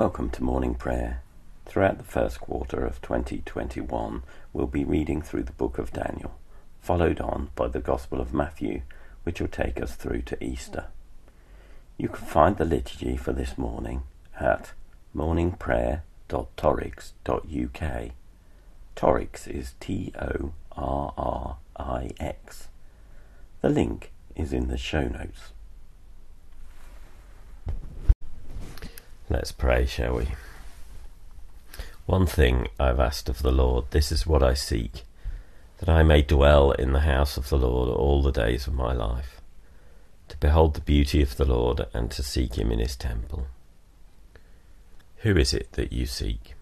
Welcome to morning prayer. Throughout the first quarter of 2021, we'll be reading through the book of Daniel, followed on by the Gospel of Matthew, which will take us through to Easter. You can find the liturgy for this morning at morningprayer.torrix.uk. Torrix is T O R R I X. The link is in the show notes. Let's pray, shall we? One thing I've asked of the Lord, this is what I seek, that I may dwell in the house of the Lord all the days of my life, to behold the beauty of the Lord and to seek him in his temple. Who is it that you seek?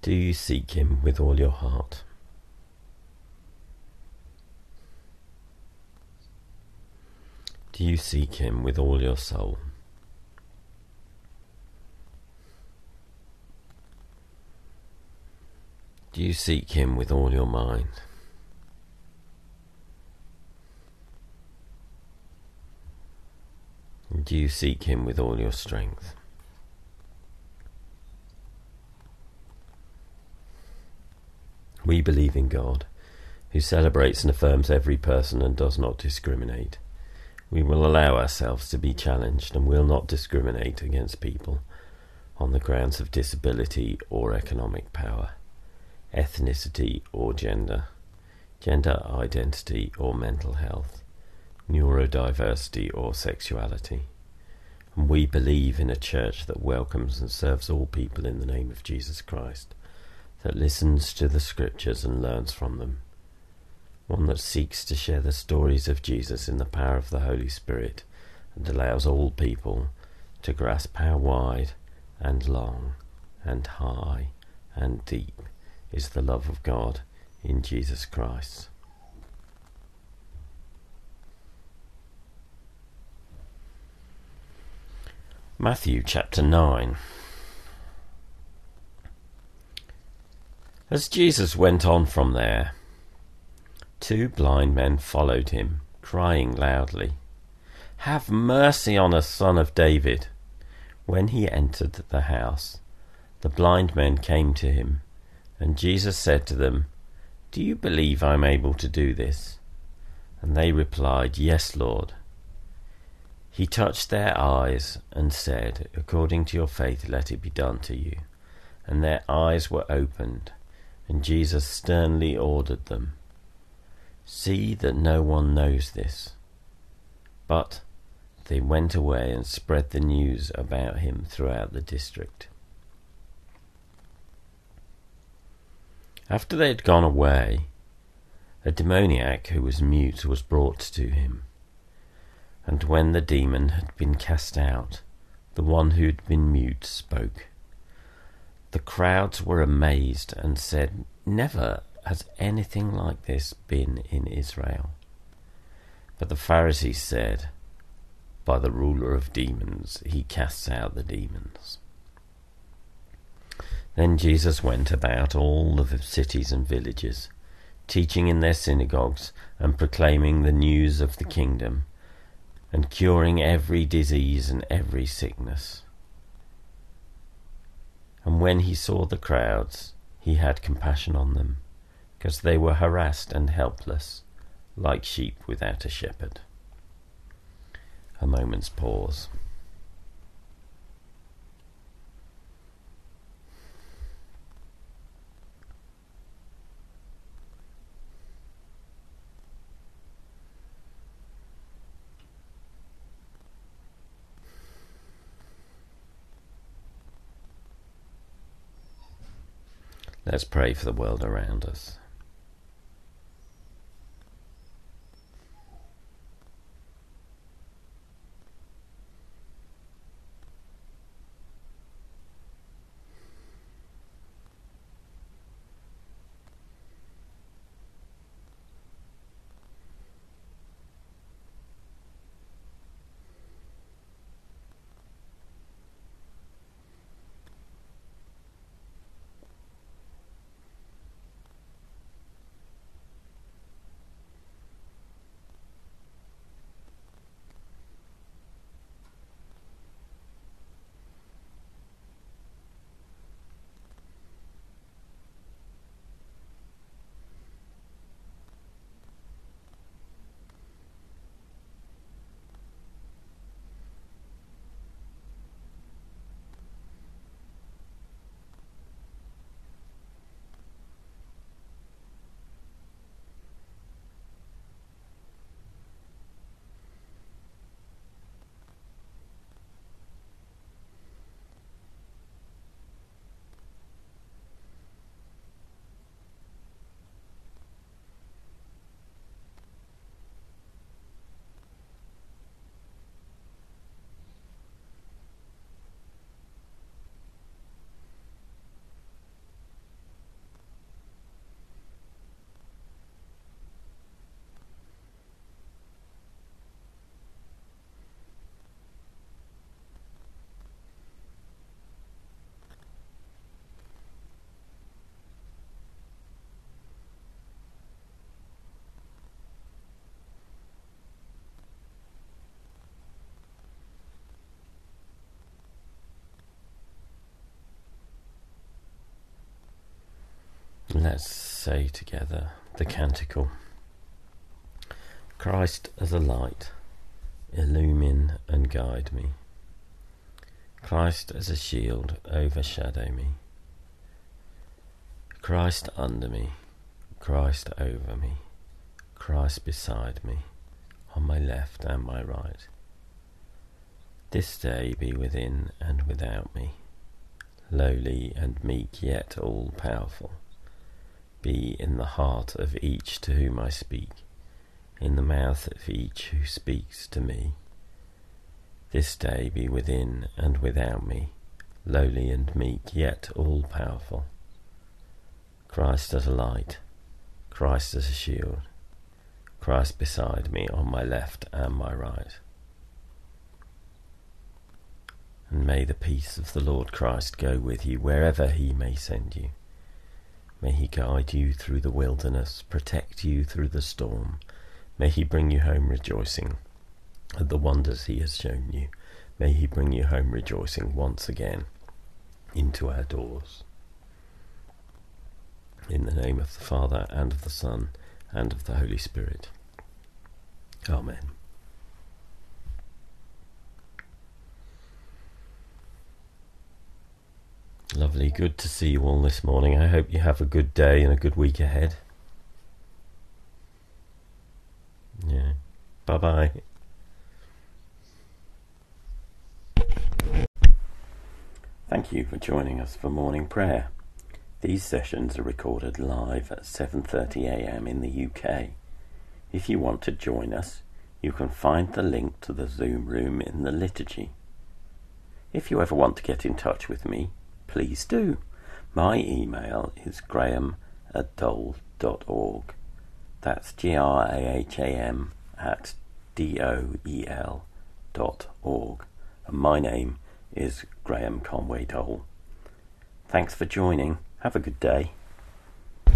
Do you seek him with all your heart? Do you seek him with all your soul? Do you seek him with all your mind? do you seek him with all your strength? We believe in God, who celebrates and affirms every person and does not discriminate. We will allow ourselves to be challenged and will not discriminate against people on the grounds of disability or economic power, ethnicity or gender, gender identity or mental health, neurodiversity or sexuality. And we believe in a church that welcomes and serves all people in the name of Jesus Christ, that listens to the scriptures and learns from them one that seeks to share the stories of Jesus in the power of the Holy Spirit and allows all people to grasp how wide and long and high and deep is the love of God in Jesus Christ. Matthew chapter 9. As Jesus went on from there, Two blind men followed him, crying loudly, Have mercy on us, son of David. When he entered the house, the blind men came to him, and Jesus said to them, Do you believe I am able to do this? And they replied, Yes, Lord. He touched their eyes and said, According to your faith, let it be done to you. And their eyes were opened, and Jesus sternly ordered them See that no one knows this. But they went away and spread the news about him throughout the district. After they had gone away, a demoniac who was mute was brought to him. And when the demon had been cast out, the one who had been mute spoke. The crowds were amazed and said, Never has anything like this been in Israel? But the Pharisees said, By the ruler of demons, he casts out the demons. Then Jesus went about all the cities and villages, teaching in their synagogues and proclaiming the news of the kingdom, and curing every disease and every sickness. And when he saw the crowds, he had compassion on them because they were harassed and helpless, like sheep without a shepherd. A moment's pause. Let's pray for the world around us. Let's say together the canticle Christ as a light, illumine and guide me. Christ as a shield, overshadow me. Christ under me, Christ over me, Christ beside me, on my left and my right. This day be within and without me, lowly and meek yet all powerful. Be in the heart of each to whom I speak, in the mouth of each who speaks to me this day be within and without me, lowly and meek, yet all powerful. Christ as a light, Christ as a shield, Christ beside me on my left and my right. And may the peace of the Lord Christ go with you wherever he may send you. May he guide you through the wilderness, protect you through the storm. May he bring you home rejoicing at the wonders he has shown you. May he bring you home rejoicing once again into our doors. In the name of the Father, and of the Son, and of the Holy Spirit. Amen. Lovely, good to see you all this morning. I hope you have a good day and a good week ahead. Yeah. Bye bye. Thank you for joining us for morning prayer. These sessions are recorded live at 7:30 a.m. in the UK. If you want to join us, you can find the link to the Zoom room in the liturgy. If you ever want to get in touch with me, please do. My email is graham at doel.org. That's G R A H A M at D O E L dot org. And my name is Graham Conway Doel. Thanks for joining. Have a good day.